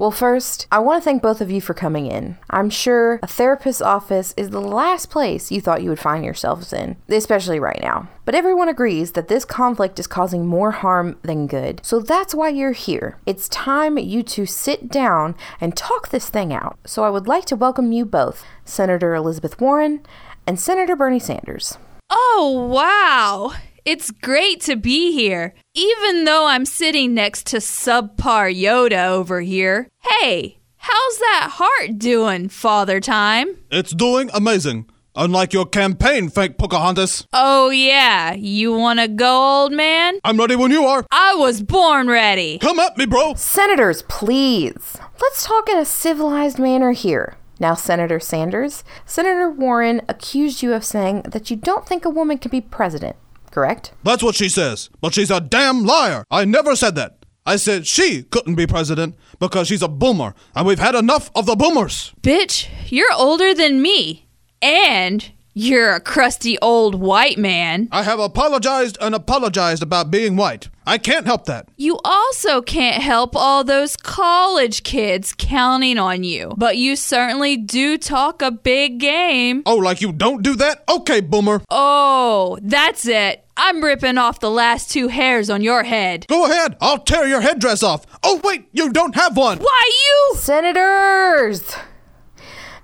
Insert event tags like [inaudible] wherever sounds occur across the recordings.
Well, first, I want to thank both of you for coming in. I'm sure a therapist's office is the last place you thought you would find yourselves in, especially right now. But everyone agrees that this conflict is causing more harm than good. So that's why you're here. It's time you two sit down and talk this thing out. So I would like to welcome you both, Senator Elizabeth Warren and Senator Bernie Sanders. Oh, wow. It's great to be here, even though I'm sitting next to subpar Yoda over here. Hey, how's that heart doing, Father Time? It's doing amazing. Unlike your campaign, fake Pocahontas. Oh, yeah. You wanna go, old man? I'm ready when you are. I was born ready. Come at me, bro. Senators, please. Let's talk in a civilized manner here. Now, Senator Sanders, Senator Warren accused you of saying that you don't think a woman can be president correct? That's what she says. But she's a damn liar. I never said that. I said she couldn't be president because she's a boomer, and we've had enough of the boomers. Bitch, you're older than me. And you're a crusty old white man. I have apologized and apologized about being white. I can't help that. You also can't help all those college kids counting on you. But you certainly do talk a big game. Oh, like you don't do that? Okay, boomer. Oh, that's it. I'm ripping off the last two hairs on your head. Go ahead. I'll tear your headdress off. Oh, wait, you don't have one. Why, you? Senators!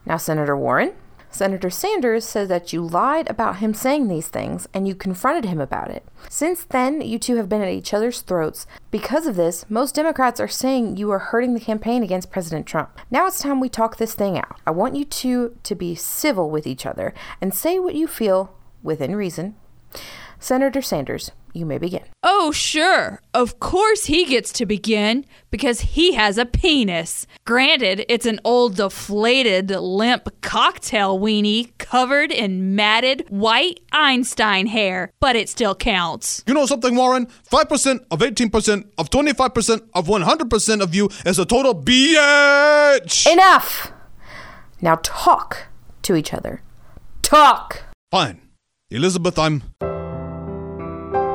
Now, Senator Warren, Senator Sanders said that you lied about him saying these things and you confronted him about it. Since then, you two have been at each other's throats. Because of this, most Democrats are saying you are hurting the campaign against President Trump. Now it's time we talk this thing out. I want you two to be civil with each other and say what you feel within reason. Senator Sanders, you may begin. Oh, sure. Of course he gets to begin because he has a penis. Granted, it's an old, deflated, limp cocktail weenie covered in matted white Einstein hair, but it still counts. You know something, Warren? 5% of 18% of 25% of 100% of you is a total BH! Enough! Now talk to each other. Talk! Fine. Elizabeth, I'm.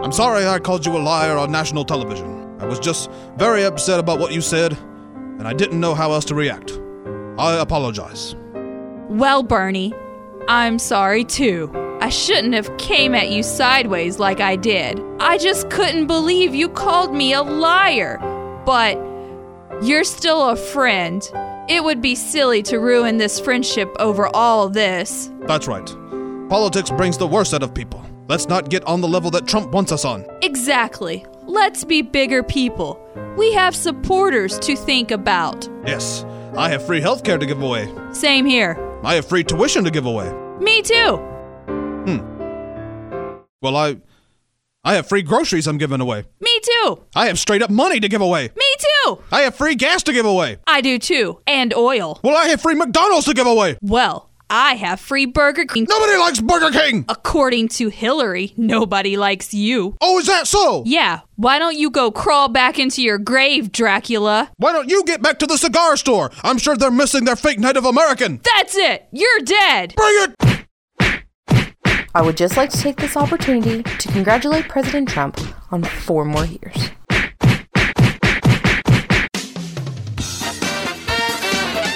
I'm sorry I called you a liar on national television. I was just very upset about what you said, and I didn't know how else to react. I apologize. Well, Bernie, I'm sorry too. I shouldn't have came at you sideways like I did. I just couldn't believe you called me a liar. But you're still a friend. It would be silly to ruin this friendship over all this. That's right. Politics brings the worst out of people. Let's not get on the level that Trump wants us on. Exactly. Let's be bigger people. We have supporters to think about. Yes, I have free health care to give away. Same here. I have free tuition to give away. Me too. Hmm. Well, I. I have free groceries I'm giving away. Me too. I have straight up money to give away. Me too. I have free gas to give away. I do too. And oil. Well, I have free McDonald's to give away. Well, I have free Burger King. Nobody likes Burger King! According to Hillary, nobody likes you. Oh, is that so? Yeah. Why don't you go crawl back into your grave, Dracula? Why don't you get back to the cigar store? I'm sure they're missing their fake Native American. That's it! You're dead! Bring it! I would just like to take this opportunity to congratulate President Trump on four more years.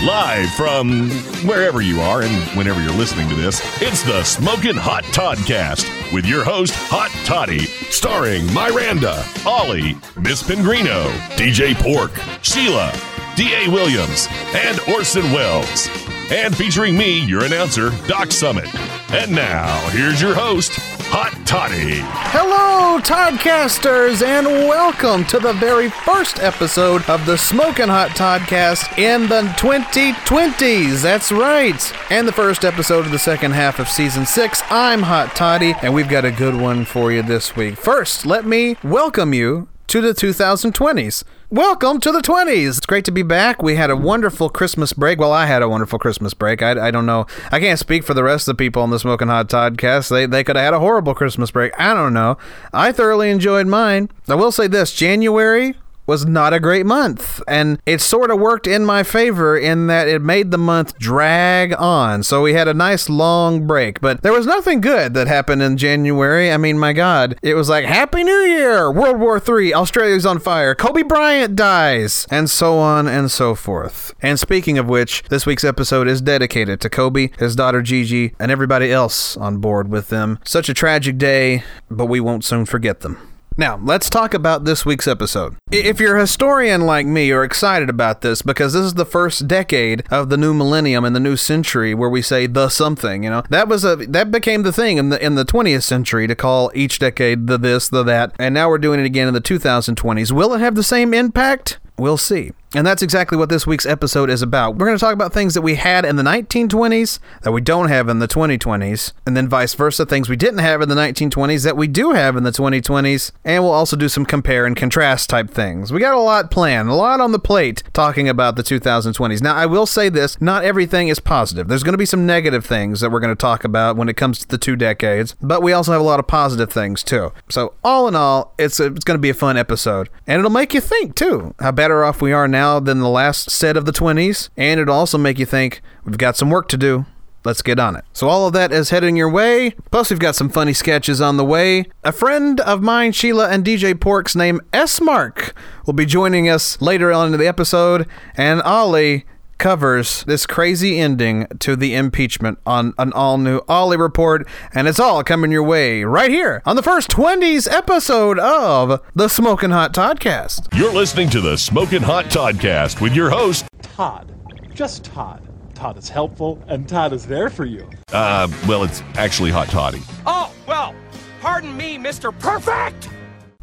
Live from wherever you are and whenever you're listening to this, it's the Smoking Hot Toddcast with your host, Hot Toddy, starring Miranda, Ollie, Miss Pingrino, DJ Pork, Sheila, D.A. Williams, and Orson Welles. And featuring me, your announcer, Doc Summit. And now, here's your host, Hot Toddy. Hello, Toddcasters, and welcome to the very first episode of the Smoking Hot Toddcast in the 2020s. That's right. And the first episode of the second half of season six. I'm Hot Toddy, and we've got a good one for you this week. First, let me welcome you to the 2020s. Welcome to the 20s. It's great to be back. We had a wonderful Christmas break. Well, I had a wonderful Christmas break. I, I don't know. I can't speak for the rest of the people on the Smoking Hot Toddcast. They, they could have had a horrible Christmas break. I don't know. I thoroughly enjoyed mine. I will say this January was not a great month. And it sort of worked in my favor in that it made the month drag on. So we had a nice long break. But there was nothing good that happened in January. I mean, my God, it was like Happy New Year, World War III, Australia's on fire, Kobe Bryant dies, and so on and so forth. And speaking of which, this week's episode is dedicated to Kobe, his daughter Gigi, and everybody else on board with them. Such a tragic day, but we won't soon forget them. Now, let's talk about this week's episode. If you're a historian like me, you're excited about this because this is the first decade of the new millennium and the new century where we say the something, you know. That was a that became the thing in the in the 20th century to call each decade the this, the that, and now we're doing it again in the 2020s. Will it have the same impact? We'll see. And that's exactly what this week's episode is about. We're going to talk about things that we had in the 1920s that we don't have in the 2020s, and then vice versa, things we didn't have in the 1920s that we do have in the 2020s, and we'll also do some compare and contrast type things. We got a lot planned, a lot on the plate talking about the 2020s. Now, I will say this not everything is positive. There's going to be some negative things that we're going to talk about when it comes to the two decades, but we also have a lot of positive things too. So, all in all, it's, a, it's going to be a fun episode, and it'll make you think too how better off we are now than the last set of the 20s, and it'll also make you think we've got some work to do. Let's get on it. So, all of that is heading your way. Plus, we've got some funny sketches on the way. A friend of mine, Sheila and DJ Porks, named S Mark, will be joining us later on in the episode. And Ollie covers this crazy ending to the impeachment on an all new Ollie report, and it's all coming your way right here on the first 20s episode of the Smoking Hot Toddcast. You're listening to the Smoking Hot Toddcast with your host, Todd. Just Todd. Todd is helpful, and Todd is there for you. uh, well, it's actually Hot Toddy. Oh, well, pardon me, Mr. Perfect!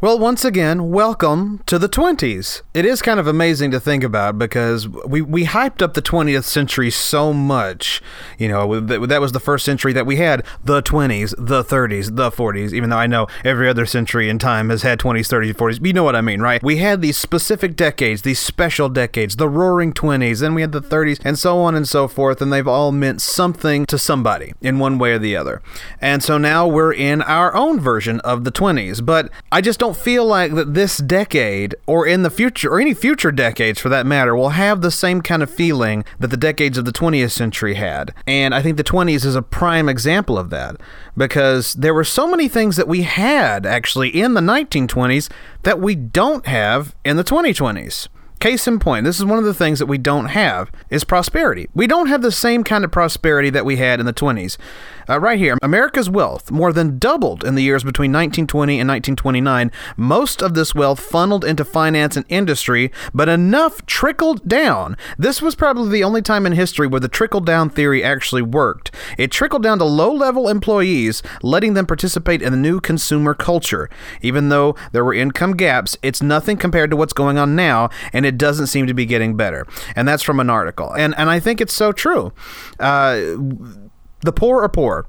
Well, once again, welcome to the 20s. It is kind of amazing to think about because we, we hyped up the 20th century so much. You know, that, was the first century that we had the 20s, the 30s, the 40s, even though I know every other century in time has had 20s, 30s, 40s. You know what I mean, right? We had these specific decades, these special decades, the roaring 20s, then we had the 30s, and so on and so forth, and they've all meant something to somebody in one way or the other. And so now we're in our own version of the 20s, but I just don't feel like that this decade or in the future or any future decades for that matter will have the same kind of feeling that the decades of the 20th century had. And I think the 20s is a prime example of that because there were so many things that we had actually in the 1920s that we don't have in the 2020s. Case in point, this is one of the things that we don't have is prosperity. We don't have the same kind of prosperity that we had in the 20s. Uh, right here, America's wealth more than doubled in the years between 1920 and 1929. Most of this wealth funneled into finance and industry, but enough trickled down. This was probably the only time in history where the trickle down theory actually worked. It trickled down to low level employees, letting them participate in the new consumer culture. Even though there were income gaps, it's nothing compared to what's going on now, and it doesn't seem to be getting better. And that's from an article. And, and I think it's so true. Uh, the poor are poor.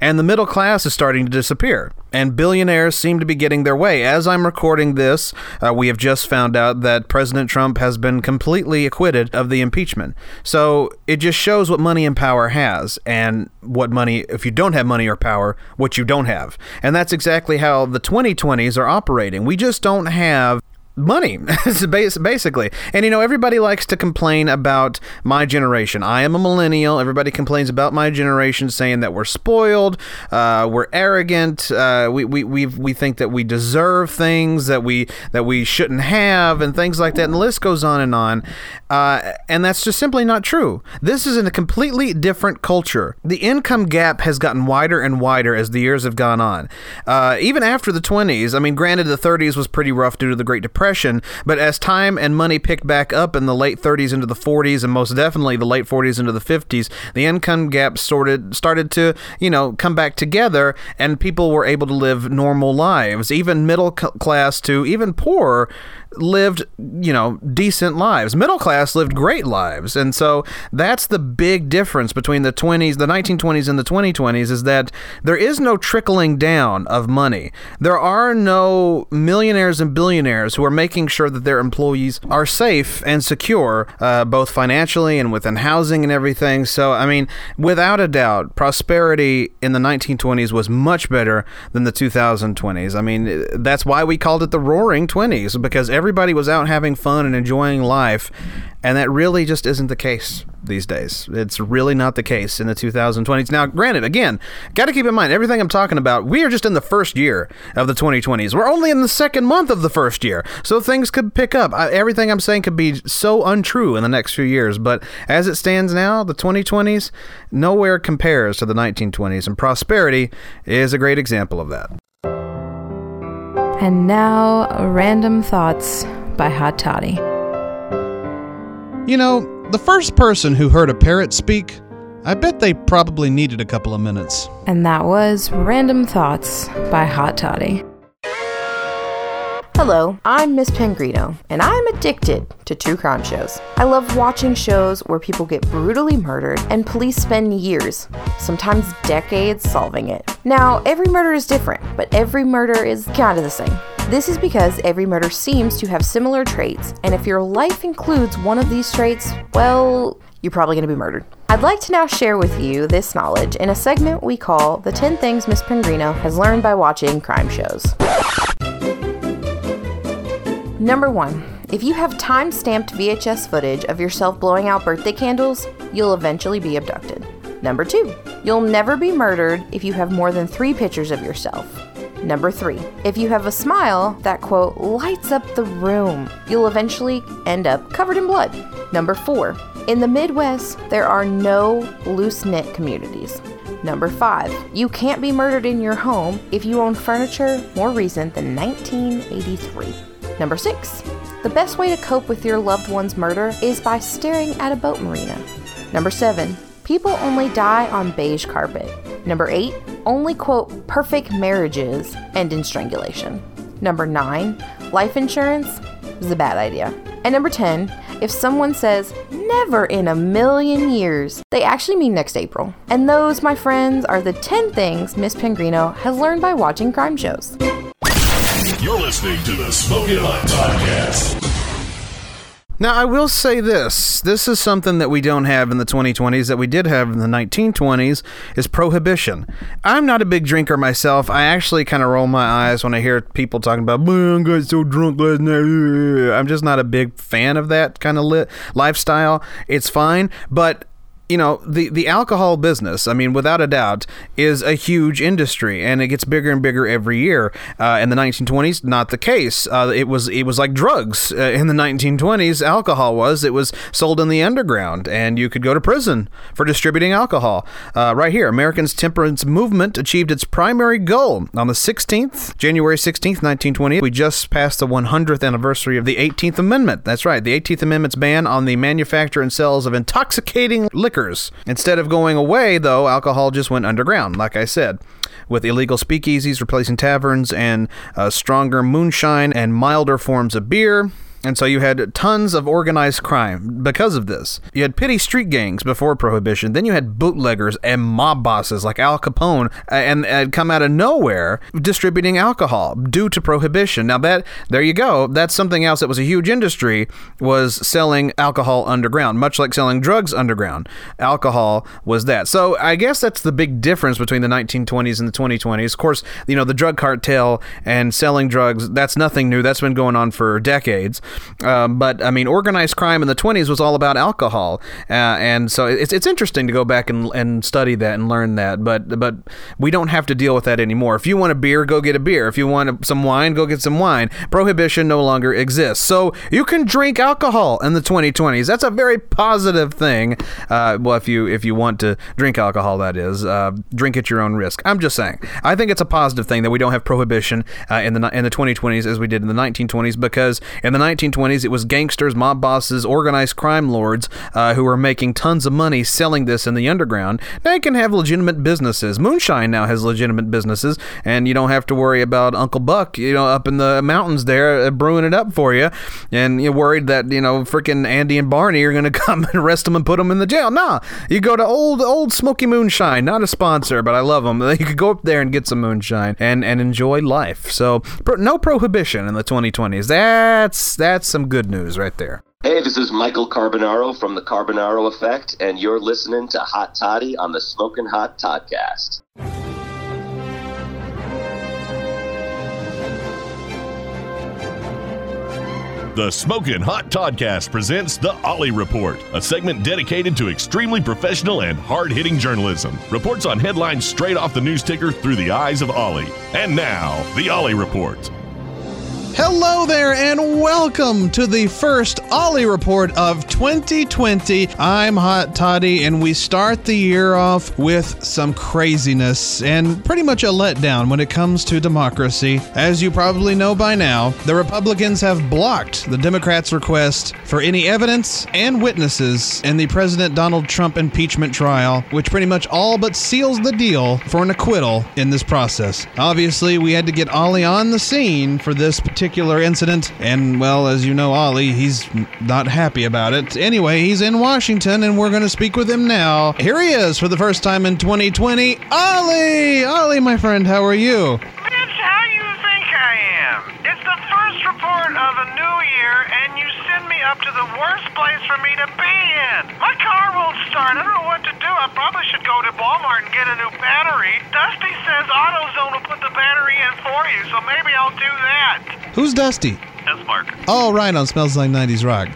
And the middle class is starting to disappear, and billionaires seem to be getting their way. As I'm recording this, uh, we have just found out that President Trump has been completely acquitted of the impeachment. So it just shows what money and power has, and what money, if you don't have money or power, what you don't have. And that's exactly how the 2020s are operating. We just don't have money [laughs] basically. And you know everybody likes to complain about my generation. I am a millennial. Everybody complains about my generation saying that we're spoiled uh, we're arrogant uh, we, we, we we think that we deserve things that we that we shouldn't have and things like that. And the list goes on and on. Uh, and that's just simply not true. This is in a completely different culture. The income gap has gotten wider and wider as the years have gone on. Uh, even after the 20s i mean granted the 30s was pretty rough due to the great depression Depression, but as time and money picked back up in the late 30s into the 40s, and most definitely the late 40s into the 50s, the income gap sorted started to you know come back together, and people were able to live normal lives, even middle class to even poor lived, you know, decent lives. Middle class lived great lives. And so that's the big difference between the 20s, the 1920s and the 2020s is that there is no trickling down of money. There are no millionaires and billionaires who are making sure that their employees are safe and secure, uh, both financially and within housing and everything. So, I mean, without a doubt, prosperity in the 1920s was much better than the 2020s. I mean, that's why we called it the Roaring 20s because everybody was out having fun and enjoying life, and that really just isn't the case these days. It's really not the case in the 2020s. Now, granted, again, got to keep in mind everything I'm talking about, we are just in the first year of the 2020s. We're only in the second month of the first year. So things could pick up. I, everything I'm saying could be so untrue in the next few years. But as it stands now, the 2020s nowhere compares to the 1920s. And prosperity is a great example of that. And now, random thoughts by Hot Toddy. You know, the first person who heard a parrot speak, I bet they probably needed a couple of minutes. And that was Random Thoughts by Hot Toddy. Hello, I'm Miss Pengrino, and I'm addicted to true crime shows. I love watching shows where people get brutally murdered and police spend years, sometimes decades, solving it. Now, every murder is different, but every murder is kind of the same. This is because every murder seems to have similar traits, and if your life includes one of these traits, well, you're probably going to be murdered. I'd like to now share with you this knowledge in a segment we call The 10 Things Miss Pengrino Has Learned by Watching Crime Shows. Number one, if you have time stamped VHS footage of yourself blowing out birthday candles, you'll eventually be abducted. Number two, you'll never be murdered if you have more than three pictures of yourself. Number three, if you have a smile that, quote, lights up the room, you'll eventually end up covered in blood. Number four, in the Midwest, there are no loose knit communities. Number five, you can't be murdered in your home if you own furniture more recent than 1983. Number six, the best way to cope with your loved one's murder is by staring at a boat marina. Number seven, people only die on beige carpet. Number eight, only quote perfect marriages end in strangulation. Number nine, life insurance is a bad idea. And number 10, if someone says never in a million years, they actually mean next April. And those, my friends, are the 10 things Miss Pengrino has learned by watching crime shows. You're listening to the Smoking Hot Toddcast. Now, I will say this. This is something that we don't have in the 2020s that we did have in the 1920s is prohibition. I'm not a big drinker myself. I actually kind of roll my eyes when I hear people talking about, man, I got so drunk last night. I'm just not a big fan of that kind of li- lifestyle. It's fine, but you know the the alcohol business i mean without a doubt is a huge industry and it gets bigger and bigger every year. Uh, in the 1920s not the case. Uh, it was it was like drugs. Uh, in the 1920s alcohol was it was sold in the underground and you could go to prison for distributing alcohol. Uh, right here americans temperance movement achieved its primary goal. On the 16th january 16th 1920 we just passed the 100th anniversary of the 18th amendment. That's right the 18th amendment's ban on the manufacture and sales of intoxicating liquor liquors. Instead of going away, though, alcohol just went underground, like I said, with illegal speakeasies replacing taverns and uh, stronger moonshine and milder forms of beer. And so you had tons of organized crime because of this. You had petty street gangs before Prohibition. Then you had bootleggers and mob bosses like Al Capone and, and come out of nowhere distributing alcohol due to Prohibition. Now that there you go. That's something else that was a huge industry was selling alcohol underground, much like selling drugs underground. Alcohol was that. So I guess that's the big difference between the 1920s and the 2020s. Of course, you know the drug cartel and selling drugs. That's nothing new. That's been going on for decades. Um, but I mean, organized crime in the 20s was all about alcohol, uh, and so it's it's interesting to go back and, and study that and learn that. But but we don't have to deal with that anymore. If you want a beer, go get a beer. If you want some wine, go get some wine. Prohibition no longer exists, so you can drink alcohol in the 2020s. That's a very positive thing. Uh, well, if you if you want to drink alcohol, that is, uh, drink at your own risk. I'm just saying. I think it's a positive thing that we don't have prohibition uh, in the in the 2020s as we did in the 1920s because in the 19 1920s, it was gangsters, mob bosses, organized crime lords uh, who were making tons of money selling this in the underground. Now you can have legitimate businesses. Moonshine now has legitimate businesses, and you don't have to worry about Uncle Buck, you know, up in the mountains there uh, brewing it up for you, and you're worried that you know freaking Andy and Barney are going [laughs] to come and arrest them and put them in the jail. Nah, you go to old Ole Smoky Moonshine, not a sponsor, but I love them. [laughs] You could go up there and get some moonshine and and enjoy life. So pro- no prohibition in the 2020s. That's that's some good news right there. Hey, this is Michael Carbonaro from the Carbonaro Effect, and you're listening to Hot Toddy on the Smoking Hot Toddcast. The Smokin' Hot Toddcast presents The Ollie Report, a segment dedicated to extremely professional and hard hitting journalism. Reports on headlines straight off the news ticker through the eyes of Ollie. And now, The Ollie Report. Hello there, and welcome to the first Ollie Report of 2020. I'm Hot Toddy, and we start the year off with some craziness and pretty much a letdown when it comes to democracy. As you probably know by now, the Republicans have blocked the Democrats' request for any evidence and witnesses in the President Donald Trump impeachment trial, which pretty much all but seals the deal for an acquittal in this process. Obviously, we had to get Ollie on the scene for this particular incident, and well, as you know, Ollie, he's not happy about it. Anyway, he's in Washington, and we're going to speak with him now. Here he is for the first time in 2020. Ollie! Ollie, my friend, how are you? Bitch, how you think I am? It's the first report of a new year, and you send me up to the worst place for me to be in. My car won't start. I don't know what to do. I probably should go to Walmart and get a new battery. Dusty says AutoZone will put the battery in for you, so maybe I'll do that. Who's Dusty? That's Mark. Oh, right, on Smells Like 90s Rock.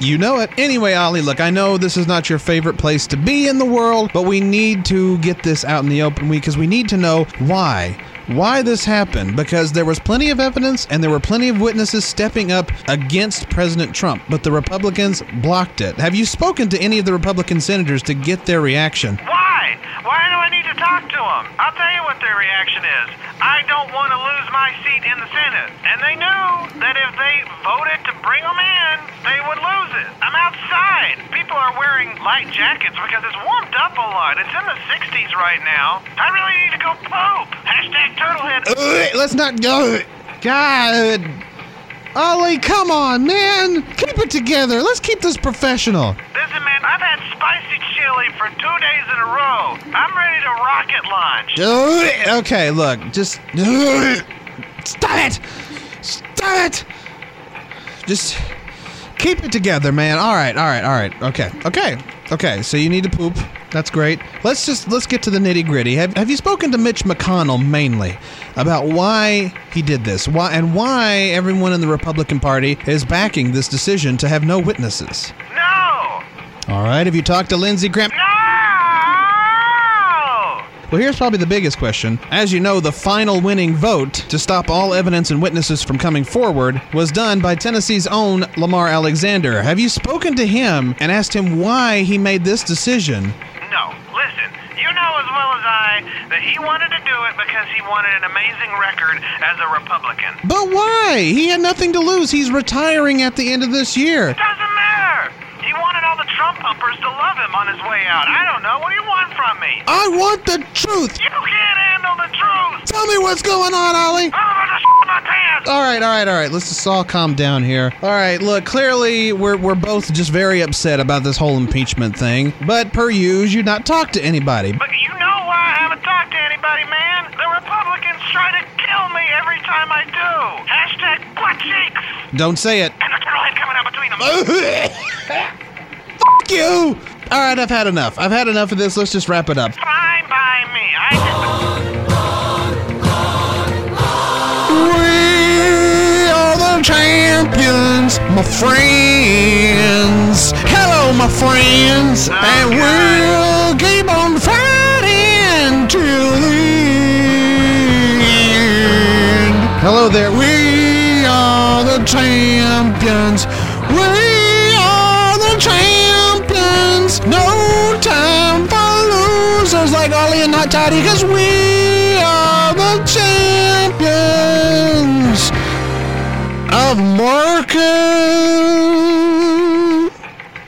You know it. Anyway, Ollie, look, I know this is not your favorite place to be in the world, but we need to get this out in the open because we need to know why. Why this happened? Because there was plenty of evidence and there were plenty of witnesses stepping up against President Trump, but the Republicans blocked it. Have you spoken to any of the Republican senators to get their reaction? Why? Why do I need to talk to them? I'll tell you what their reaction is. I don't want to lose my seat in the Senate. And they knew that if they voted bring them in, they would lose it. I'm outside. People are wearing light jackets because it's warmed up a lot. It's in the 60s right now. I really need to go poop. Hashtag turtlehead. Ugh, let's not go. God. Ollie, come on, man. Keep it together. Let's keep this professional. Listen, man, I've had spicy chili for two days in a row. I'm ready to rocket launch. Ugh, Okay, look, just stop it. Stop it. Just keep it together, man. All right, all right, all right. Okay, okay, okay. So you need to poop. That's great. Let's just let's get to the nitty gritty. Have Have you spoken to Mitch McConnell mainly about why he did this? Why and why everyone in the Republican Party is backing this decision to have no witnesses? No! All right. Have you talked to Lindsey Graham? No! Well, here's probably the biggest question. As you know, the final winning vote to stop all evidence and witnesses from coming forward was done by Tennessee's own Lamar Alexander. Have you spoken to him and asked him why he made this decision? No. Listen, you know as well as I that he wanted to do it because he wanted an amazing record as a Republican. But why? He had nothing to lose. He's retiring at the end of this year. Doesn't matter. He wanted all the Trump pumpers to love him on his way out. I don't know. What do you want from me? I want the truth. You can't handle the truth. Tell me what's going on, Ollie. I'm about to shit my pants. All right, all right, all right. Let's just all calm down here. All right, look, clearly we're, we're both just very upset about this whole impeachment thing. But per usual, you not talk to anybody. But you know why I haven't talked to anybody, man? The Republicans try to kill me every time I do. Hashtag butt cheeks. Don't say it. And the turtlehead coming out between them. [laughs] Fuck you! All right, I've had enough. I've had enough of this. Let's just wrap it up. Fine by me. I We are the champions, my friends. Hello, my friends, and we'll keep on fighting till the end. Hello there. We are the champions. No time for losers like Ollie and Hot Toddy, cause we are the champions of Marcus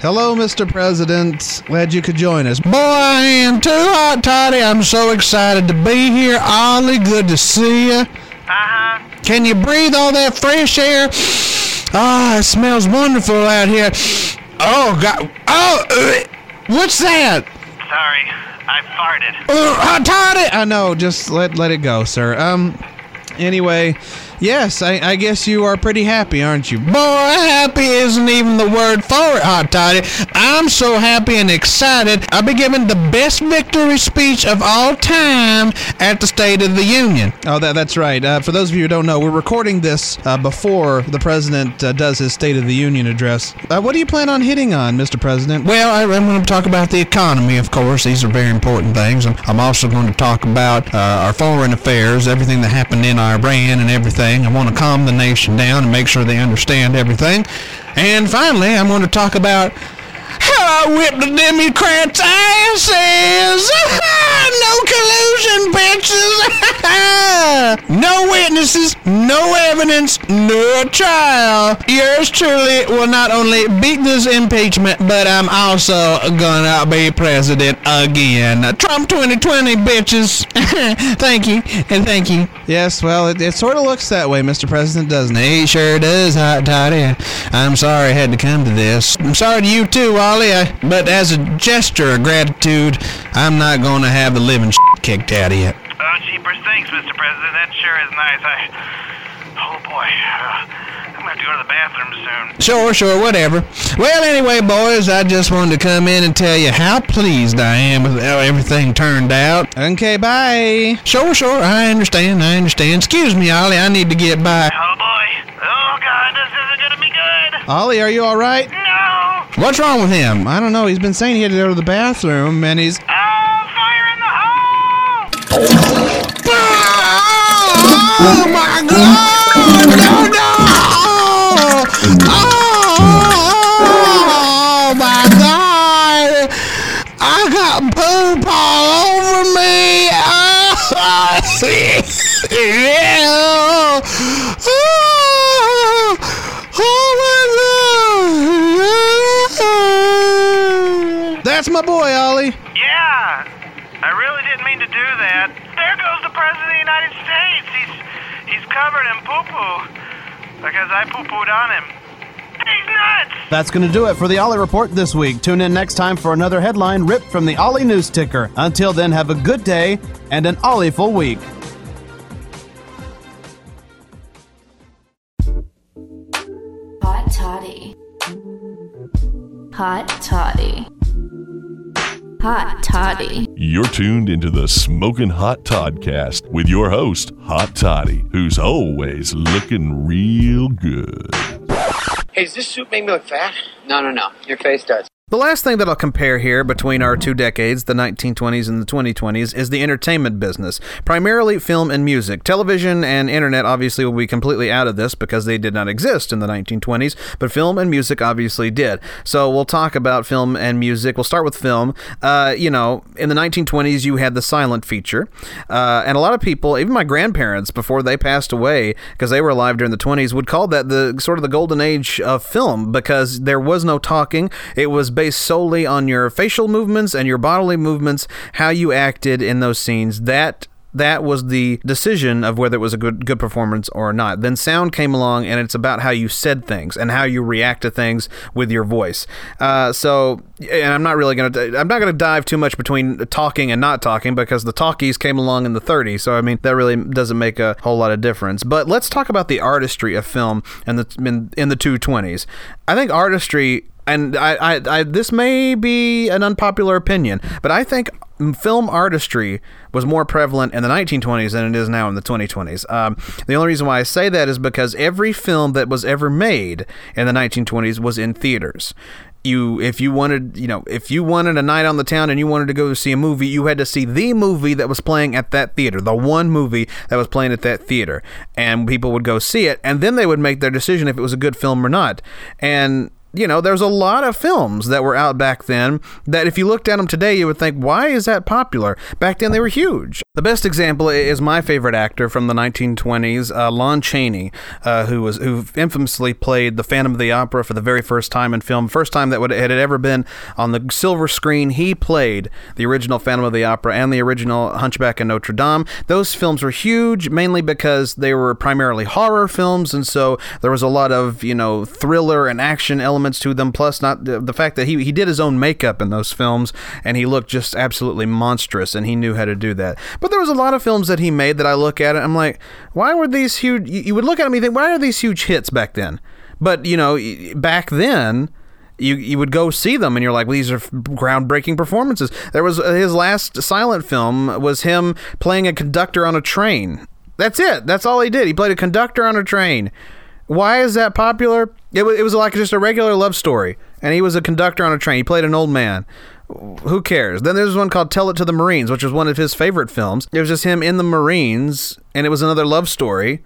Hello, Mr. President. Glad you could join us. Boy, I am too hot, Toddy. I'm so excited to be here. Ollie, good to see you. Uh-huh. Can you breathe all that fresh air? Ah, it smells wonderful out here. Oh, God. Oh, uh, what's that? Sorry, I farted. Uh, hot Toddy. I know. Just let let it go, sir. Um. Anyway, yes, I, I guess you are pretty happy, aren't you? Boy, happy isn't even the word for it, Hot Toddy. I'm so happy and excited. I'll be giving the best victory speech of all time at the State of the Union. Oh, that that's right. Uh, for those of you who don't know, we're recording this uh, before the president uh, does his State of the Union address. Uh, what do you plan on hitting on, Mr. President? Well, I, I'm going to talk about the economy, of course. These are very important things. And I'm also going to talk about uh, our foreign affairs, everything that happened in Iran and everything. I want to calm the nation down and make sure they understand everything. And finally, I'm going to talk about how I whipped the Democrats' asses. [laughs] no collusion, bitches. [laughs] no witnesses, no evidence, no trial. Yours truly will not only beat this impeachment, but I'm also gonna be president again. Trump 2020, bitches. [laughs] thank you, and thank you. Yes, well, it, it sort of looks that way, Mr. President, doesn't it? He sure does, Hot Toddy. I'm sorry I had to come to this. I'm sorry to you too, Ollie. I, but as a gesture of gratitude, I'm not going to have the living shit kicked out of you. Oh, jeepers, thanks, Mr. President. That sure is nice. I. Oh boy, uh, I'm gonna have to go to the bathroom soon. Sure, sure, whatever. Well, anyway, boys, I just wanted to come in and tell you how pleased I am with how everything turned out. Okay, bye. Sure, sure, I understand, I understand. Excuse me, Ollie, I need to get by. Oh boy. Oh god, this isn't gonna be good. Ollie, are you all right? No. What's wrong with him? I don't know. He's been saying he had to go to the bathroom, and he's. Oh, fire in the hole! Oh my god! No, no! Oh my god! I got poop all over me! [laughs] [laughs] Oh, my! That's boy, Ollie. Yeah. I really didn't mean to do that. There goes the President of the United States. He's he's covered in poo-poo. Because I poo-pooed on him. He's nuts! That's going to do it for the Ollie Report this week. Tune in next time for another headline ripped from the Ollie News Ticker. Until then, have a good day and an Ollie-ful week. Hot toddy. Hot toddy. Hot toddy. You're tuned into the Smoking Hot Toddcast with your host, Hot Toddy, who's always looking real good. Hey, does this suit make me look fat? No, no, no. Your face does. The last thing that I'll compare here between our two decades, the 1920s and the 2020s, is the entertainment business, primarily film and music. Television and internet obviously will be completely out of this because they did not exist in the 1920s, but film and music obviously did. So we'll talk about film and music. We'll start with film. Uh, you know, in the 1920s, you had the silent feature, uh, and a lot of people, even my grandparents, before they passed away, because they were alive during the 20s, would call that the sort of the golden age of film because there was no talking. It was based solely on your facial movements and your bodily movements, how you acted in those scenes. That that was the decision of whether it was a good good performance or not. Then sound came along, and it's about how you said things and how you react to things with your voice. Uh, so, and I'm not really gonna I'm not gonna dive too much between talking and not talking because the talkies came along in the 30s. So I mean that really doesn't make a whole lot of difference. But let's talk about the artistry of film in the in, in the 220s. I think artistry and I, I, I, this may be an unpopular opinion, but I think film artistry was more prevalent in the 1920s than it is now in the 2020s. Um, the only reason why I say that is because every film that was ever made in the 1920s was in theaters. You, if you wanted, you know, if you wanted a night on the town and you wanted to go see a movie, you had to see the movie that was playing at that theater, the one movie that was playing at that theater, and people would go see it, and then they would make their decision if it was a good film or not. And you know, there's a lot of films that were out back then that if you looked at them today, you would think, why is that popular? Back then, they were huge. The best example is my favorite actor from the 1920s, uh, Lon Chaney, uh, who was who infamously played the Phantom of the Opera for the very first time in film, first time that would had ever been on the silver screen. He played the original Phantom of the Opera and the original Hunchback of Notre Dame. Those films were huge, mainly because they were primarily horror films, and so there was a lot of you know thriller and action elements to them. Plus, not the, the fact that he he did his own makeup in those films, and he looked just absolutely monstrous, and he knew how to do that. But there was a lot of films that he made that I look at it, I'm like, why were these huge? You, you would look at them and think, why are these huge hits back then? But you know, back then you you would go see them and you're like well, these are groundbreaking performances there was uh, his last silent film was him playing a conductor on a train that's it that's all he did he played a conductor on a train why is that popular it was, it was like just a regular love story and he was a conductor on a train he played an old man who cares? Then there's one called Tell It to the Marines, which was one of his favorite films. It was just him in the Marines, and it was another love story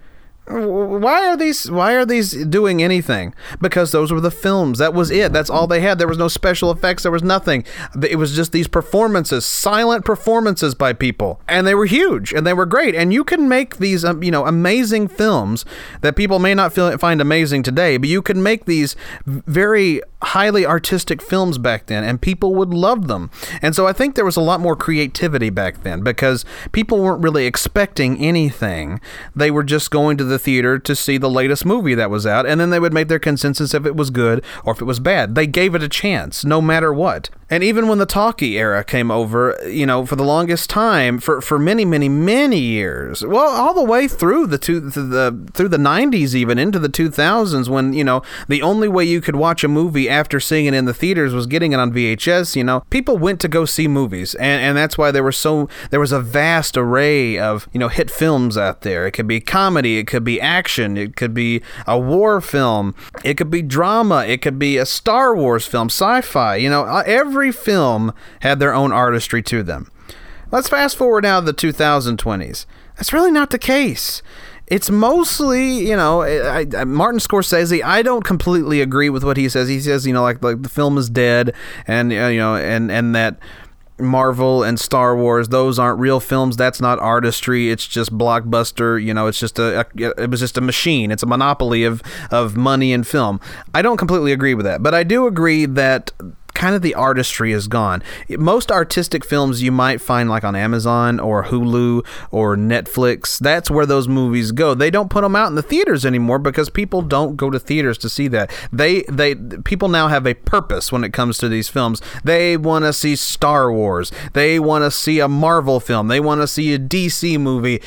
why are these why are these doing anything? Because those were the films. That was it. That's all they had. There was no special effects. There was nothing. It was just these performances silent performances by people. And they were huge and they were great. And you can make these um, you know amazing films that people may not feel, find amazing today but you can make these very highly artistic films back then and people would love them and so i think there was a lot more creativity back then because people weren't really expecting anything they were just going to the theater to see the latest movie that was out, and then they would make their consensus if it was good or if it was bad. They gave it a chance, no matter what. And even when the talkie era came over, you know, for the longest time, for, for many, many, many years, well, all the way through the two, the through the '90s, even into the 2000s, when you know the only way you could watch a movie after seeing it in the theaters was getting it on VHS. You know, people went to go see movies, and and that's why there were so there was a vast array of you know hit films out there. It could be comedy, it could be action, it could be a war film, it could be drama, it could be a Star Wars film, sci-fi. You know, uh, every every film had their own artistry to them. Let's fast forward now to the 2020s. That's really not the case. It's mostly, you know, I, I, Martin Scorsese. I don't completely agree with what he says. He says, you know, like like the film is dead, and uh, you know, and and that Marvel and Star Wars, those aren't real films. That's not artistry. It's just blockbuster. You know, it's just a, a, it was just a machine. It's a monopoly of of money and film. I don't completely agree with that, but I do agree that kind of the artistry is gone. Most artistic films you might find like on Amazon or Hulu or Netflix, that's where those movies go. They don't put them out in the theaters anymore because people don't go to theaters to see that. They they people now have a purpose when it comes to these films. They want to see Star Wars. They want to see a Marvel film. They want to see a DC movie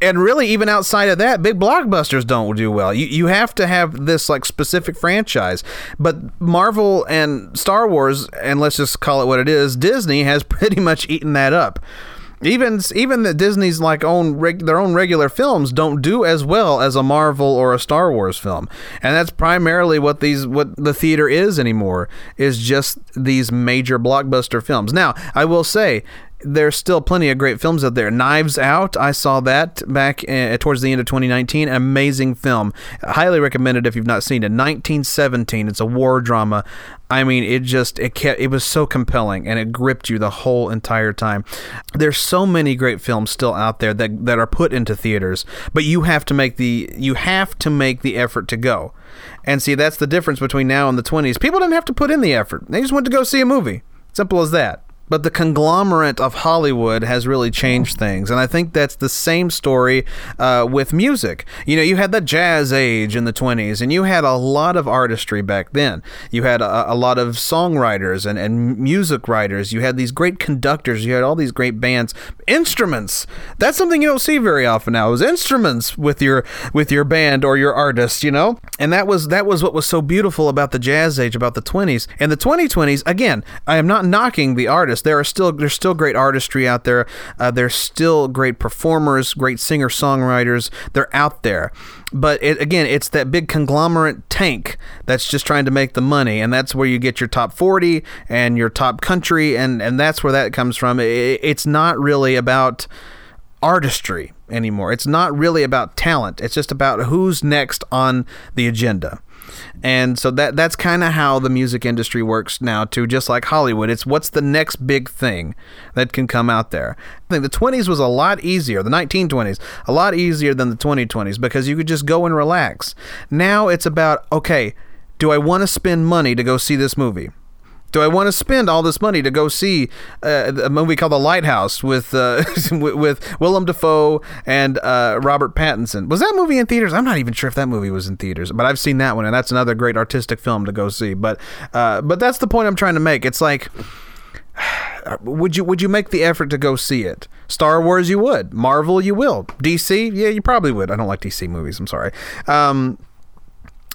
and really even outside of that big blockbusters don't do well. You, you have to have this like specific franchise. But marvel and star wars and let's just call it what it is disney has [laughs] pretty much eaten that up. Even even the Disney's like own reg, their own regular films don't do as well as a Marvel or a Star Wars film, and that's primarily what these what the theater is anymore is just these major blockbuster films. Now, I will say there's still plenty of great films out there. Knives Out, I saw that back uh, towards the end of 2019. An amazing film. Highly recommended if you've not seen it. 1917. It's a war drama. I mean, it just it kept, it was so compelling and it gripped you the whole entire time. There's so many great films still out there that that are put into theaters, but you have to make the you have to make the effort to go. And see, that's the difference between now and the 20s. People didn't have to put in the effort. They just went to go see a movie. Simple as that. But the conglomerate of Hollywood has really changed things. And I think that's the same story uh, with music. You know, you had the jazz age in the 20s, and you had a lot of artistry back then. You had a, a lot of songwriters and, and music writers. You had these great conductors. You had all these great bands. Instruments. That's something you don't see very often now is instruments with your with your band or your artist, you know? And that was that was what was so beautiful about the jazz age, about the 20s. And the 2020s, again, I am not knocking the artists artists. There are still there's still great artistry out there. Uh, there's still great performers, great singer songwriters. They're out there, but it, again, it's that big conglomerate tank that's just trying to make the money, and that's where you get your top forty and your top country, and and that's where that comes from. It, it's not really about artistry anymore. It's not really about talent. It's just about who's next on the agenda. And so that that's kind of how the music industry works now too, just like Hollywood. It's what's the next big thing that can come out there. I think the 20s was a lot easier, the 1920s, a lot easier than the 2020s because you could just go and relax. Now it's about okay, do I want to spend money to go see this movie? Do I want to spend all this money to go see uh, a movie called The Lighthouse with uh, [laughs] with Willem Dafoe and uh, Robert Pattinson? Was that movie in theaters? I'm not even sure if that movie was in theaters, but I've seen that one, and that's another great artistic film to go see. But uh, but that's the point I'm trying to make. It's like. [sighs] Would you would you make the effort to go see it? Star Wars, you would. Marvel, you will. DC, yeah, you probably would. I don't like DC movies. I'm sorry. Um,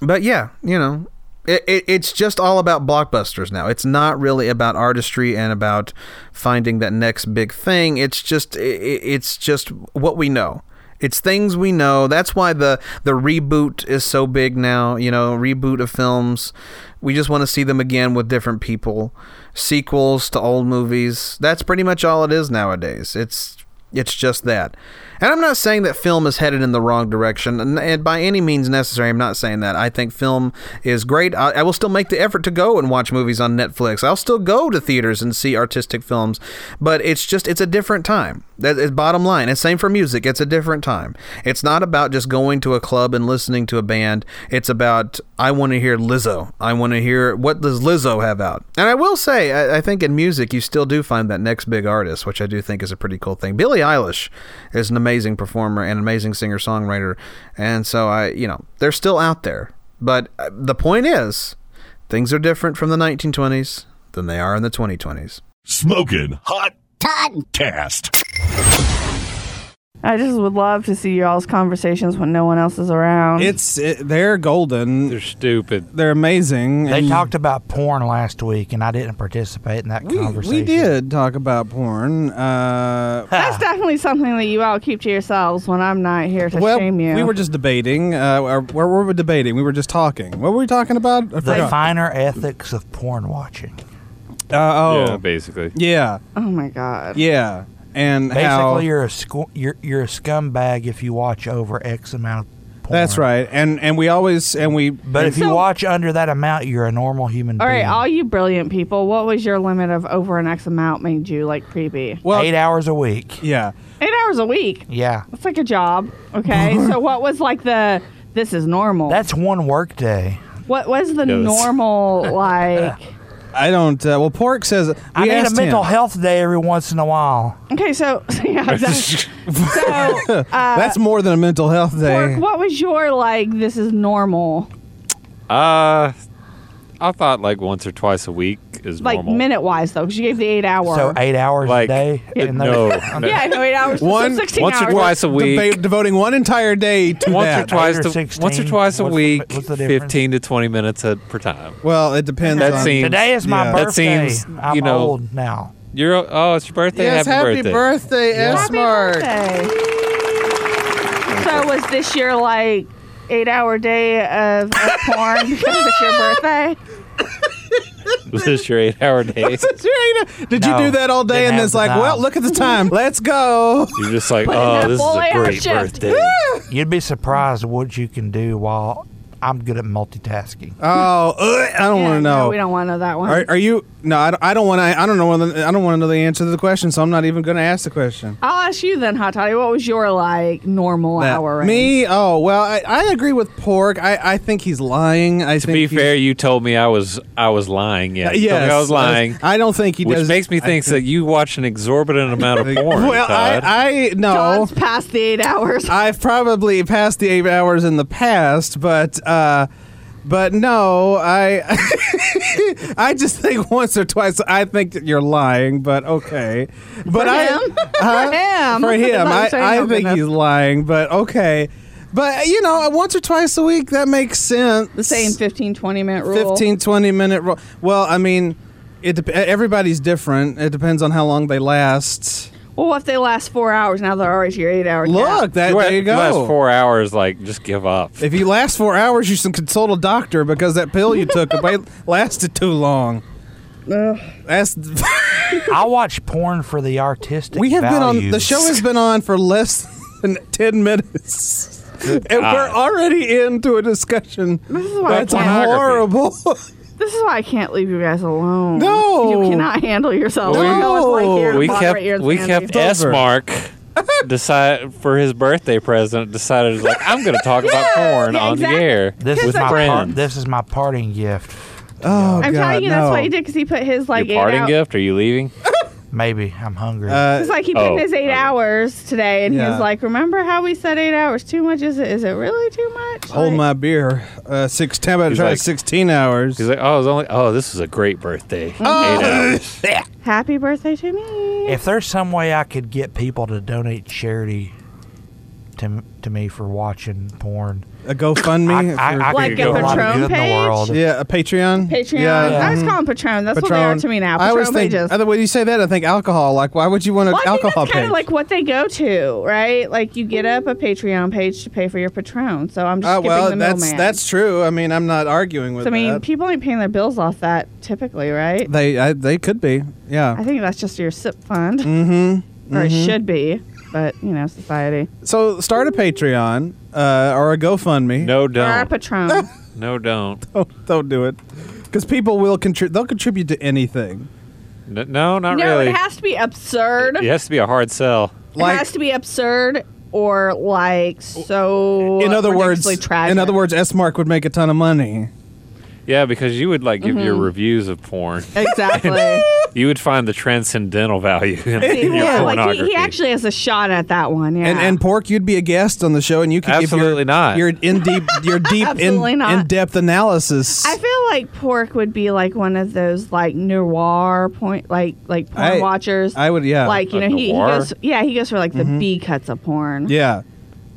but yeah, you know, it, it, it's just all about blockbusters now. It's not really about artistry and about finding that next big thing. It's just it, it's just what we know. It's things we know. That's why the the reboot is so big now. You know, reboot of films. We just want to see them again with different people. Sequels to old movies. That's pretty much all it is nowadays. It's it's just that. And I'm not saying that film is headed in the wrong direction, and, and by any means necessary, I'm not saying that. I think film is great. I, I, will still make the effort to go and watch movies on Netflix. I'll still go to theaters and see artistic films, but it's just it's a different time. That is bottom line. And same for music. It's a different time. It's not about just going to a club and listening to a band. It's about I want to hear Lizzo. I want to hear what does Lizzo have out. And I will say, I, I think in music you still do find that next big artist, which I do think is a pretty cool thing. Billie Eilish is an amazing performer and amazing singer songwriter, and so I, you know, they're still out there. But uh, the point is, things are different from the 1920s than they are in the 2020s. Smoking hot Toddcast. I just would love to see y'all's conversations when no one else is around. It's it, they're golden. They're stupid. They're amazing. They and talked about porn last week, and I didn't participate in that we, conversation. we did talk about porn. Uh, That's definitely something that you all keep to yourselves when I'm not here to well, shame you. we were just debating. Uh, or- where were we debating? We were just talking. What were we talking about? I The forgot. finer ethics of porn watching. Uh, oh, Yeah, basically. yeah, oh my god. yeah. And Basically, how you're a scu- you're you're a scumbag if you watch over X amount of porn. that's right. And and we always and we. But if you So- watch under that amount, you're a normal human All right, being. all you brilliant people, what was your limit of over an X amount made you like creepy? well, Eight hours a week. yeah. Eight hours a week. Yeah, That's like a job. Okay. [laughs] so what was like the this is normal? that's one work day. what was the Yes. normal [laughs] like I don't. Uh, well, Pork says we I need a asked mental him. health day every once in a while. Okay, so [laughs] yeah, [laughs] exactly. so [laughs] uh, That's more than a mental health day. Pork, what was your like this is normal? Uh, I thought like once or twice a week is Like normal. minute wise though, She gave the eight hour. So eight hours Like, a day. uh, in no. those- [laughs] yeah, I know eight hours. so One- sixteen once or hours. twice a week. Deba- devoting one entire day to once that. or twice Eight or to 16. once or twice a What's the- week, what's the difference? fifteen to twenty minutes at, per time. Well, it depends. That on, seems- Today is my Yeah. That birthday. seems, I'm you know- old now. You're oh, it's your birthday. Yes, happy, happy birthday, S Happy Mark. birthday. So was this your like eight hour day of, of porn [laughs] because it's your birthday? [laughs] [laughs] Was is your eight-hour [laughs] day? Did No, you do that all day didn't and have it's the like, time. well, look at the time. [laughs] Let's go. You're just like, Put in oh, that this is a eight-hour great shift. birthday. You'd be surprised what you can do while I'm good at multitasking. Oh, ugh, I don't Yeah, want to no, know. we don't want to know that one. Are, are you? No, I don't, I don't want to. I don't know. Whether, I don't want to know the answer to the question, so I'm not even going to ask the question. I'll ask you then, Hot Toddy. What was your like normal That- hour? range? me? Oh well, I, I agree with Pork. I, I think he's lying. I To think be he's- fair, you told me I was I was lying. Yeah, Uh, you told me yes, I was lying. I don't think he which does. makes me think that you watch an exorbitant amount of [laughs] porn. well, Todd. I, I no. Dawn's past the eight hours. I've probably passed the eight hours in the past, but uh, Uh, but no, I [laughs] I just think once or twice. I think that you're lying, but okay. But For I him? [laughs] Huh? For him. for him, I'm I, I think goodness. he's lying, but okay. But you know, once or twice a week that makes sense. the same 15, 20 minute rule. 15 20 minute ro- well i mean it everybody's different it depends on how long they last Well, what if they last four hours? Now they're already your eight hour. look that you there you last- last four hours, like just give up. if you last four hours you should consult a doctor because that pill you took away [laughs] lasted too long that's [laughs] I watch porn for the artistic we have been on the show has been on for less than [laughs] 10 minutes and we're already into a discussion This is why I that's horrible. This is why I can't leave you guys alone. No. you cannot handle yourself. Well, I know it's like here we kept your we kept S Mark [laughs] decide for his birthday present decided like I'm going to talk about porn yeah, on exactly. the air This is my par- this is my parting gift. Oh God. I'm telling you, that's what he did because he put his like Your parting hours. gift? Are you leaving? [laughs] Maybe I'm hungry. It's like he put oh, in his eight okay. hours today, and he Yeah. was like, "Remember how we said eight hours too much? Is it? Is it really too much?" Hold my beer. Uh, six. How about He's try like- sixteen hours? He's like, oh, it was only. Oh, this is a great birthday. Oh. Eight hours. [laughs] Happy birthday to me. if there's some way I could get people to donate charity to to me for watching porn, a GoFundMe. I, I, I Like could a do a lot of Patron good in the page? world. yeah, a Patreon. Patreon. Yeah, I was mhm. calling Patron. That's what they are to me now. I always Patron think. pages. I, when you say that, I think alcohol. Like, why would you want an Well, I think alcohol that's kind page? of like what they go to, right? Like you get up a Patreon page to pay for your Patron. So I'm just Oh skipping well, the that's middleman. that's true. I mean, I'm not arguing with So, I mean, that. people ain't paying their bills off that typically, right? They I, they could be. Yeah. I think that's just your SIP fund, Mm-hmm. or it should be. But you know, society. So start a Patreon uh, or a GoFundMe. No, Or a don't. Patron. [laughs] No, don't. Don't, don't do it, because people will contribute. They'll contribute to anything. N- No, not no, really. it has to be absurd. It has to be a hard sell. it has to be absurd or like so. in other words, ridiculously tragic. in other words, S Mark would make a ton of money. Yeah, because you would like give your Mhm. reviews of porn. exactly. [laughs] [laughs] You would find the transcendental value in, [laughs] in your yeah, like pornography. he, he actually has a shot at that one. Yeah. And and Pork, you'd be a guest on the show, and you could Absolutely give your, not. your in deep your [laughs] deep in, in depth analysis. I feel like Pork would be like one of those like noir point like like porn I- watchers. I would, yeah. Like you Like know he, he goes yeah he goes for like the Mhm. B cuts of porn. yeah.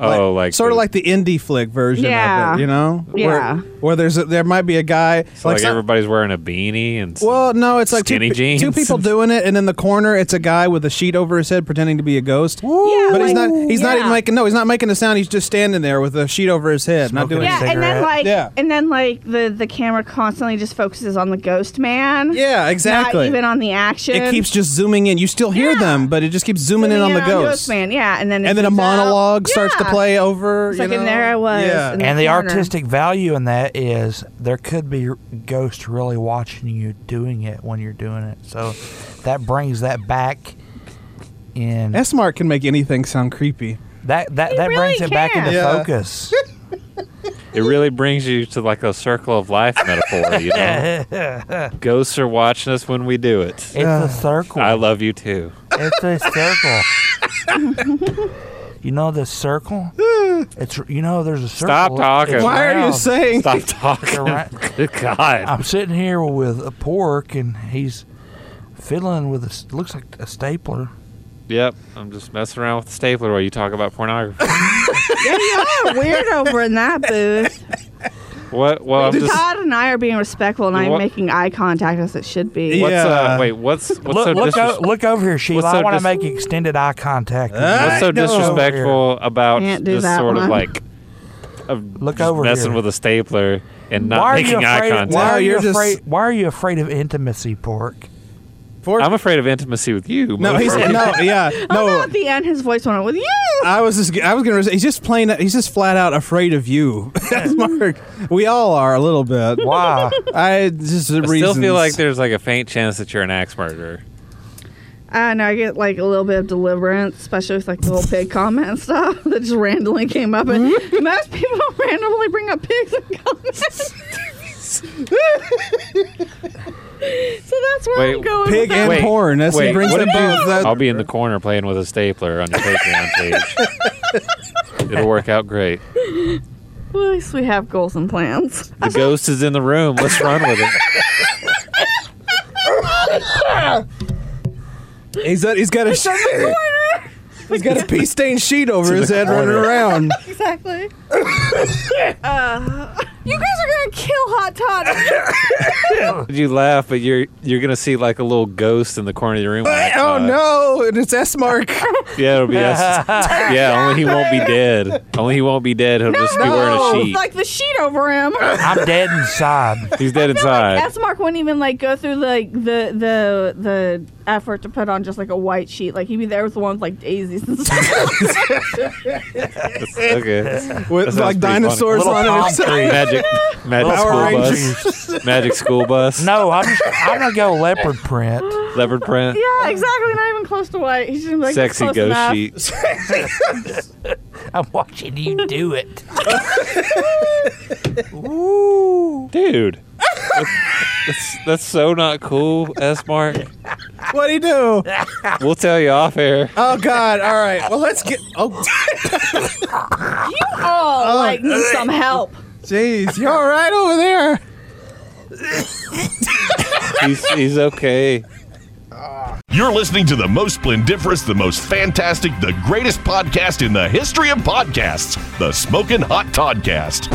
Oh, like, sort of like the indie flick version Yeah. of it, you know? Yeah. Where, where there's a, there might be a guy so like, some- everybody's wearing a beanie and Well, no, it's like two, skinny pe- jeans. two people doing it, and in the corner, it's a guy with a sheet over his head pretending to be a ghost. Yeah, but he's not. He's not even making. No, he's not making a sound. He's just standing there with a sheet over his head, not doing. a Yeah, anything. and then like Yeah. and then like the the camera constantly just focuses on the ghost man. Yeah, exactly. Not even on the action. It keeps just zooming in. You still hear Yeah. them, but it just keeps zooming, in on the ghost. man. Yeah, and then and then a zooms out. monologue starts to play over. It's you like, and there I was. Yeah. in and the corner. artistic value in that is there could be ghosts really watching you doing it when you're doing it. So that brings that back in. S Mark can make anything sound creepy. That that, that really brings it back into Yeah. focus. It really brings you to like a circle of life metaphor, you know. [laughs] Ghosts are watching us when we do it. It's a circle. I love you too. It's a circle. [laughs] you know the circle? [laughs] It's you know there's a circle. Stop talking. It's Why are you round. saying? Stop [laughs] talking. Right. [laughs] Good God. I'm sitting here with a pork and he's fiddling with a s- looks like a stapler. Yep, I'm just messing around with the stapler while you talk about pornography. Yeah, you are weird over in that booth. What? Well, I'm just. Todd and I are being respectful and I'm What- making eye contact as it should be. What's Yeah. uh? Wait, what's what's look, so look, o- look over here, Sheila. so I want to dis- make extended eye contact. with. What's so disrespectful about Can't do just sort of like of Look just over messing here. with a stapler and not why are making eye contact? Why are you afraid? Why are you afraid of intimacy, pork? Pork. I'm afraid of intimacy with you. no, he's motherfucker. no, yeah, Oh, [laughs] no, no. at the end, his voice went up with you. I was just, I was gonna. He's just plain. He's just flat out afraid of you, [laughs] S Mark. We all are a little bit. Wow. I just I still feel like there's like a faint chance that you're an axe murderer. I know I get like a little bit of deliverance, especially with like the little pig comment and stuff [laughs] that just randomly came up. And most people randomly bring up pigs and comments. [laughs] so that's where Wait, I'm going. pig with and that. Wait, porn. That's he Wait, brings what them if you- both. That- I'll be in the corner playing with a stapler on your Patreon page. [laughs] It'll work out great. Well, at least we have goals and plans. The ghost is in the room. Let's run with it. he's got, he's got a he's got a [laughs] pee stained sheet over his head running around. [laughs] exactly. [laughs] uh, you guys are gonna kill Hot Todd. You laugh, but you're you're gonna see like a little ghost in the corner of the room. like, oh uh, no! And it's S Mark. Yeah, it'll be us. Yeah, only he won't be dead. Only he won't be dead. He'll just be wearing a sheet. like the sheet over him. I'm dead inside. He's dead inside. S Mark wouldn't even like go through like the the the effort to put on just like a white sheet. Like he'd be there with the one with like daisies jerseys and stuff. okay. With, That sounds like pretty dinosaurs funny. on it or. Magic, [laughs] magic Power school Rangers. bus. Magic school bus. No, I'm just, I'm gonna go leopard print. Leopard print. yeah, exactly. Not even close to white. He's just like Sexy close ghost enough. sheet. [laughs] I'm watching you do it. [laughs] Dude. That's, that's so not cool, S Mark. What'd he do? We'll tell you off air. Oh God! All right. Well, let's get. Oh, You all oh. like need some help. jeez, you all right over there? He's, he's okay. You're listening to the most splendiferous, the most fantastic, the greatest podcast in the history of podcasts, the Smoking Hot Toddcast.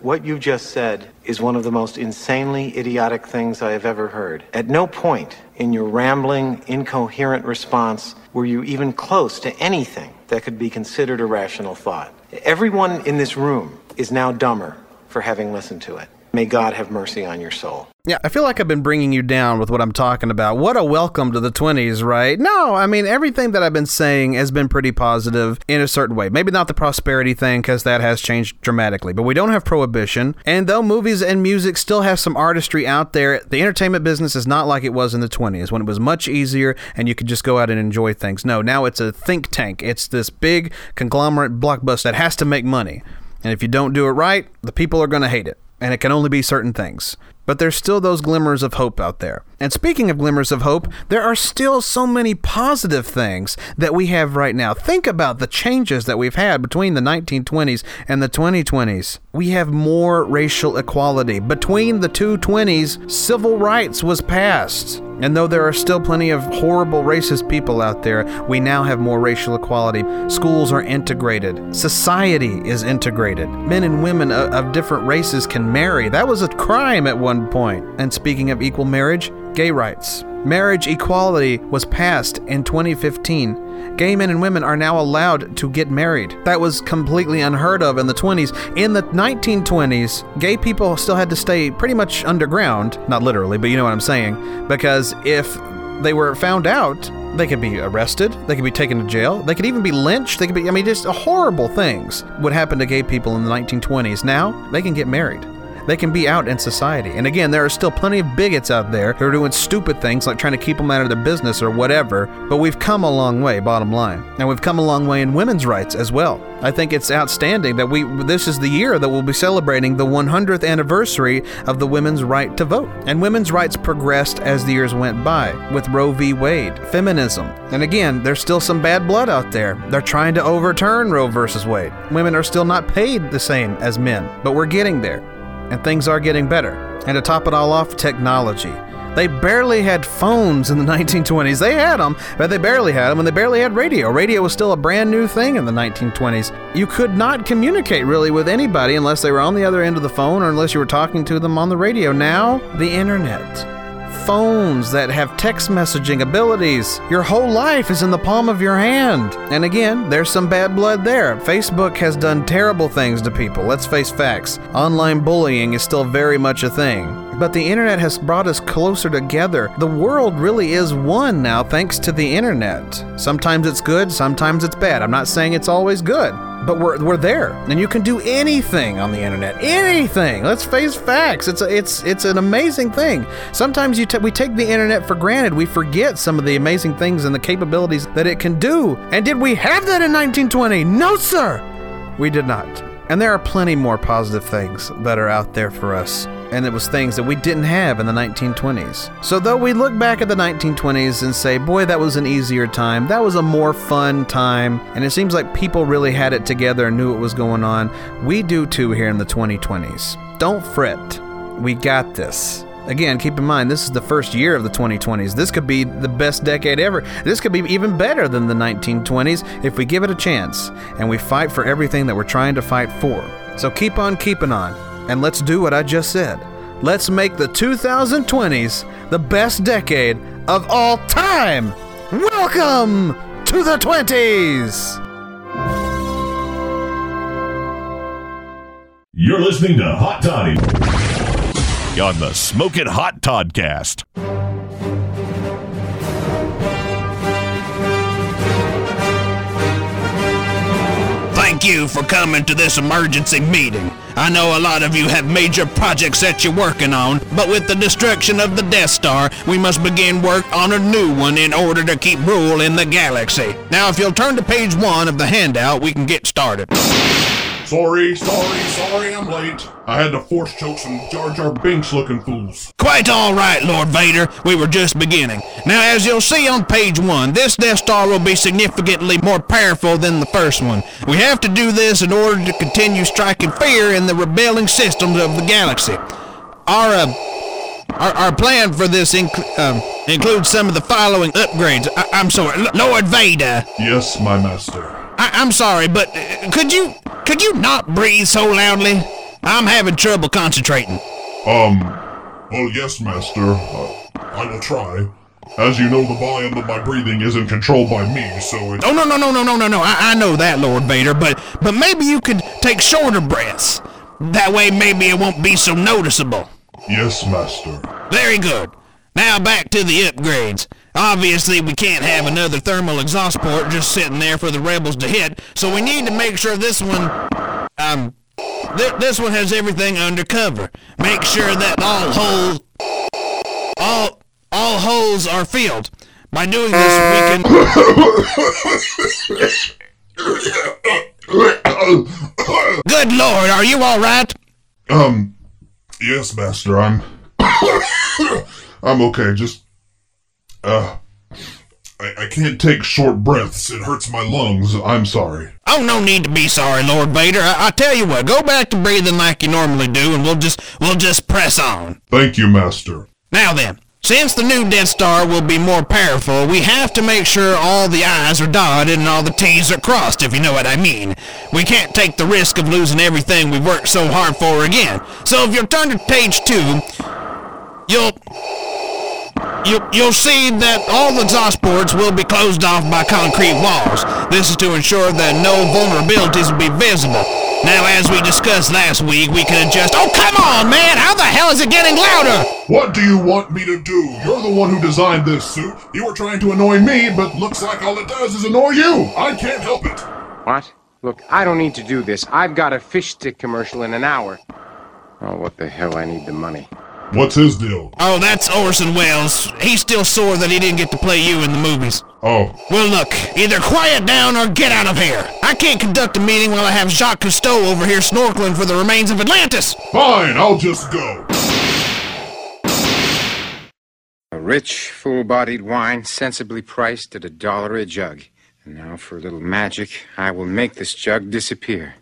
What you just said is one of the most insanely idiotic things I have ever heard. At no point in your rambling, incoherent response were you even close to anything that could be considered a rational thought. Everyone in this room is now dumber for having listened to it. May God have mercy on your soul. Yeah, I feel like I've been bringing you down with what I'm talking about. What a welcome to the 20s, right? No, I mean, everything that I've been saying has been pretty positive in a certain way. Maybe not the prosperity thing, because that has changed dramatically, but we don't have prohibition. And though movies and music still have some artistry out there, the entertainment business is not like it was in the 20s when it was much easier and you could just go out and enjoy things. No, now it's a think tank. It's this big conglomerate blockbuster that has to make money. And if you don't do it right, the people are going to hate it and it can only be certain things. But there's still those glimmers of hope out there. And speaking of glimmers of hope, there are still so many positive things that we have right now. Think about the changes that we've had between the 1920s and the 2020s. We have more racial equality. Between the two 20s, civil rights was passed. And though there are still plenty of horrible racist people out there, we now have more racial equality. Schools are integrated. Society is integrated. Men and women of, of different races can marry. That was a crime at one point. And speaking of equal marriage, gay rights. Marriage equality was passed in 2015. Gay men and women are now allowed to get married. That was completely unheard of in the 20s. In the 1920s, gay people still had to stay pretty much underground. Not literally, but you know what I'm saying. Because if they were found out, they could be arrested, they could be taken to jail, they could even be lynched, they could be, I mean, just horrible things would happen to gay people in the 1920s. Now, they can get married. They can be out in society. And again, there are still plenty of bigots out there who are doing stupid things like trying to keep them out of their business or whatever. But we've come a long way, bottom line. And we've come a long way in women's rights as well. I think it's outstanding that we this is the year that we'll be celebrating the 100th anniversary of the women's right to vote. And women's rights progressed as the years went by with Roe v. Wade, feminism. And again, there's still some bad blood out there. They're trying to overturn Roe versus Wade. Women are still not paid the same as men, but we're getting there and things are getting better. And to top it all off, technology. They barely had phones in the [laughs] 1920s. They had them, but they barely had them, and they barely had radio. Radio was still a brand new thing in the 1920s. You could not communicate really with anybody unless they were on the other end of the phone or unless you were talking to them on the radio. Now, the internet. Phones that have text messaging abilities. Your whole life is in the palm of your hand. And again, there's some bad blood there. Facebook has done terrible things to people. Let's face facts. Online bullying is still very much a thing. But the internet has brought us closer together. The world really is one now thanks to the internet. Sometimes it's good, sometimes it's bad. I'm not saying it's always good but we're, we're there and you can do anything on the internet. Anything. Let's face facts. It's a, it's it's an amazing thing. Sometimes you t- we take the internet for granted. We forget some of the amazing things and the capabilities that it can do. And did we have that in 1920 no sir. We did not and there are plenty more positive things that are out there for us and it was things that we didn't have in the 1920s. So, though we look back at the 1920s and say, boy, that was an easier time, that was a more fun time, and it seems like people really had it together and knew what was going on, we do too here in the 2020s. Don't fret. We got this. Again, keep in mind, this is the first year of the 2020s. This could be the best decade ever. This could be even better than the 1920s if we give it a chance and we fight for everything that we're trying to fight for. So keep on keeping on and let's do what I just said. Let's make the 2020s the best decade of all time. Welcome to the 20s. You're listening to Hot Toddy on the Smoking Hot Toddcast. Thank you for coming to this emergency meeting. I know a lot of you have major projects that you're working on, but with the destruction of the Death Star, we must begin work on a new one in order to keep rule in the galaxy. Now, if you'll turn to page one of the handout, we can get started. Sorry, sorry, sorry, I'm late. I had to force choke some Jar Jar Binks looking fools. Quite all right, Lord Vader. We were just beginning. Now, as you'll see on page one, this Death Star will be significantly more powerful than the first one. We have to do this in order to continue striking fear in the rebelling systems of the galaxy. Our, uh, our, our plan for this inc- um, includes some of the following upgrades. I- I'm sorry, L- Lord Vader. Yes, my master. I- I'm sorry, but uh, could you could you not breathe so loudly? I'm having trouble concentrating. Um, well, yes, master. Uh, I will try. As you know, the volume of my breathing isn't controlled by me, so it. Oh no no no no no no no! I, I know that, Lord Vader, but but maybe you could take shorter breaths. That way, maybe it won't be so noticeable. Yes, master. Very good. Now back to the upgrades. Obviously, we can't have another thermal exhaust port just sitting there for the rebels to hit, so we need to make sure this one, um, th- this one has everything under cover. Make sure that all holes, all all holes are filled. By doing this, we can. Good lord, are you all right? Um, yes, master. I'm. [coughs] I'm okay. Just. Uh. I, I can't take short breaths. It hurts my lungs. I'm sorry. Oh, no need to be sorry, Lord Vader. I, I tell you what, go back to breathing like you normally do, and we'll just we'll just press on. Thank you, master. Now then, since the new Death Star will be more powerful, we have to make sure all the I's are dotted and all the T's are crossed, if you know what I mean. We can't take the risk of losing everything we've worked so hard for again. So if you'll turn to page two, you'll You'll, you'll see that all the exhaust ports will be closed off by concrete walls. This is to ensure that no vulnerabilities will be visible. Now, as we discussed last week, we can adjust. Oh, come on, man! How the hell is it getting louder? What do you want me to do? You're the one who designed this suit. You were trying to annoy me, but looks like all it does is annoy you. I can't help it. What? Look, I don't need to do this. I've got a fish stick commercial in an hour. Oh, what the hell? I need the money. What's his deal? Oh, that's Orson Welles. He's still sore that he didn't get to play you in the movies. Oh. Well, look, either quiet down or get out of here. I can't conduct a meeting while I have Jacques Cousteau over here snorkeling for the remains of Atlantis. Fine, I'll just go. A rich, full-bodied wine, sensibly priced at a dollar a jug. And now, for a little magic, I will make this jug disappear.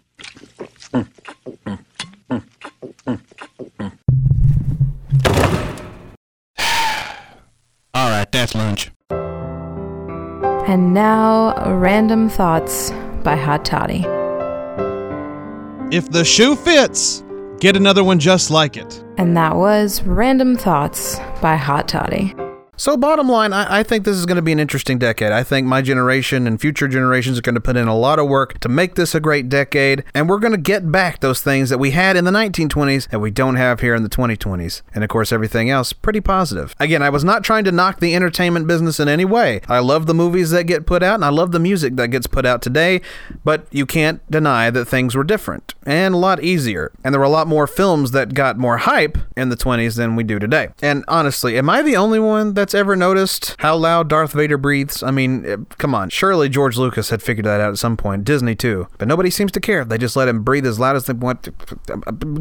All right, that's lunch. And now, Random Thoughts by Hot Toddy. If the shoe fits, get another one just like it. And that was Random Thoughts by Hot Toddy. So, bottom line, I, I think this is going to be an interesting decade. I think my generation and future generations are going to put in a lot of work to make this a great decade, and we're going to get back those things that we had in the 1920s that we don't have here in the 2020s. And of course, everything else pretty positive. Again, I was not trying to knock the entertainment business in any way. I love the movies that get put out, and I love the music that gets put out today, but you can't deny that things were different and a lot easier. And there were a lot more films that got more hype in the 20s than we do today. And honestly, am I the only one that's ever noticed how loud Darth Vader breathes? I mean, eh, come on. Surely George Lucas had figured that out at some point. Disney too. But nobody seems to care. They just let him breathe as loud as they want.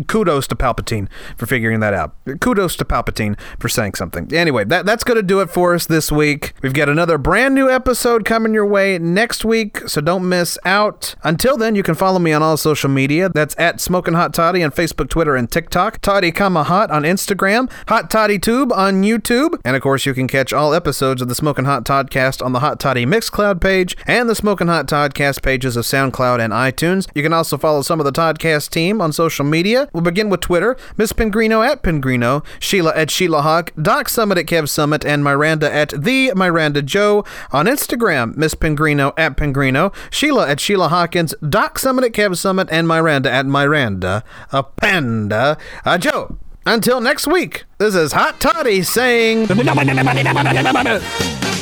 Kudos to Palpatine for figuring that out. Kudos to Palpatine for saying something. Anyway, that, that's going to do it for us this week. We've got another brand new episode coming your way next week, so don't miss out. Until then, you can follow me on all social media. That's at Smoking Hot Toddy on Facebook, Twitter, and TikTok. Toddy, comma hot on Instagram. Hot Toddy Tube on YouTube. And of course, you can catch all episodes of the Smoking Hot Toddcast on the Hot Toddy Mixcloud page and the Smoking Hot Toddcast pages of SoundCloud and iTunes. You can also follow some of the Toddcast team on social media. We'll begin with Twitter. Miss Pingrino at Pingrino, Sheila at Sheila Hawk, Doc Summit at Kev Summit, and Miranda at the Miranda Joe. On Instagram, Miss Pingrino at Pingrino, Sheila at Sheila Hawkins, Doc Summit at Kev Summit, and Miranda at Miranda, a panda, a uh, Joe. Until next week, this is Hot Toddy saying. [laughs]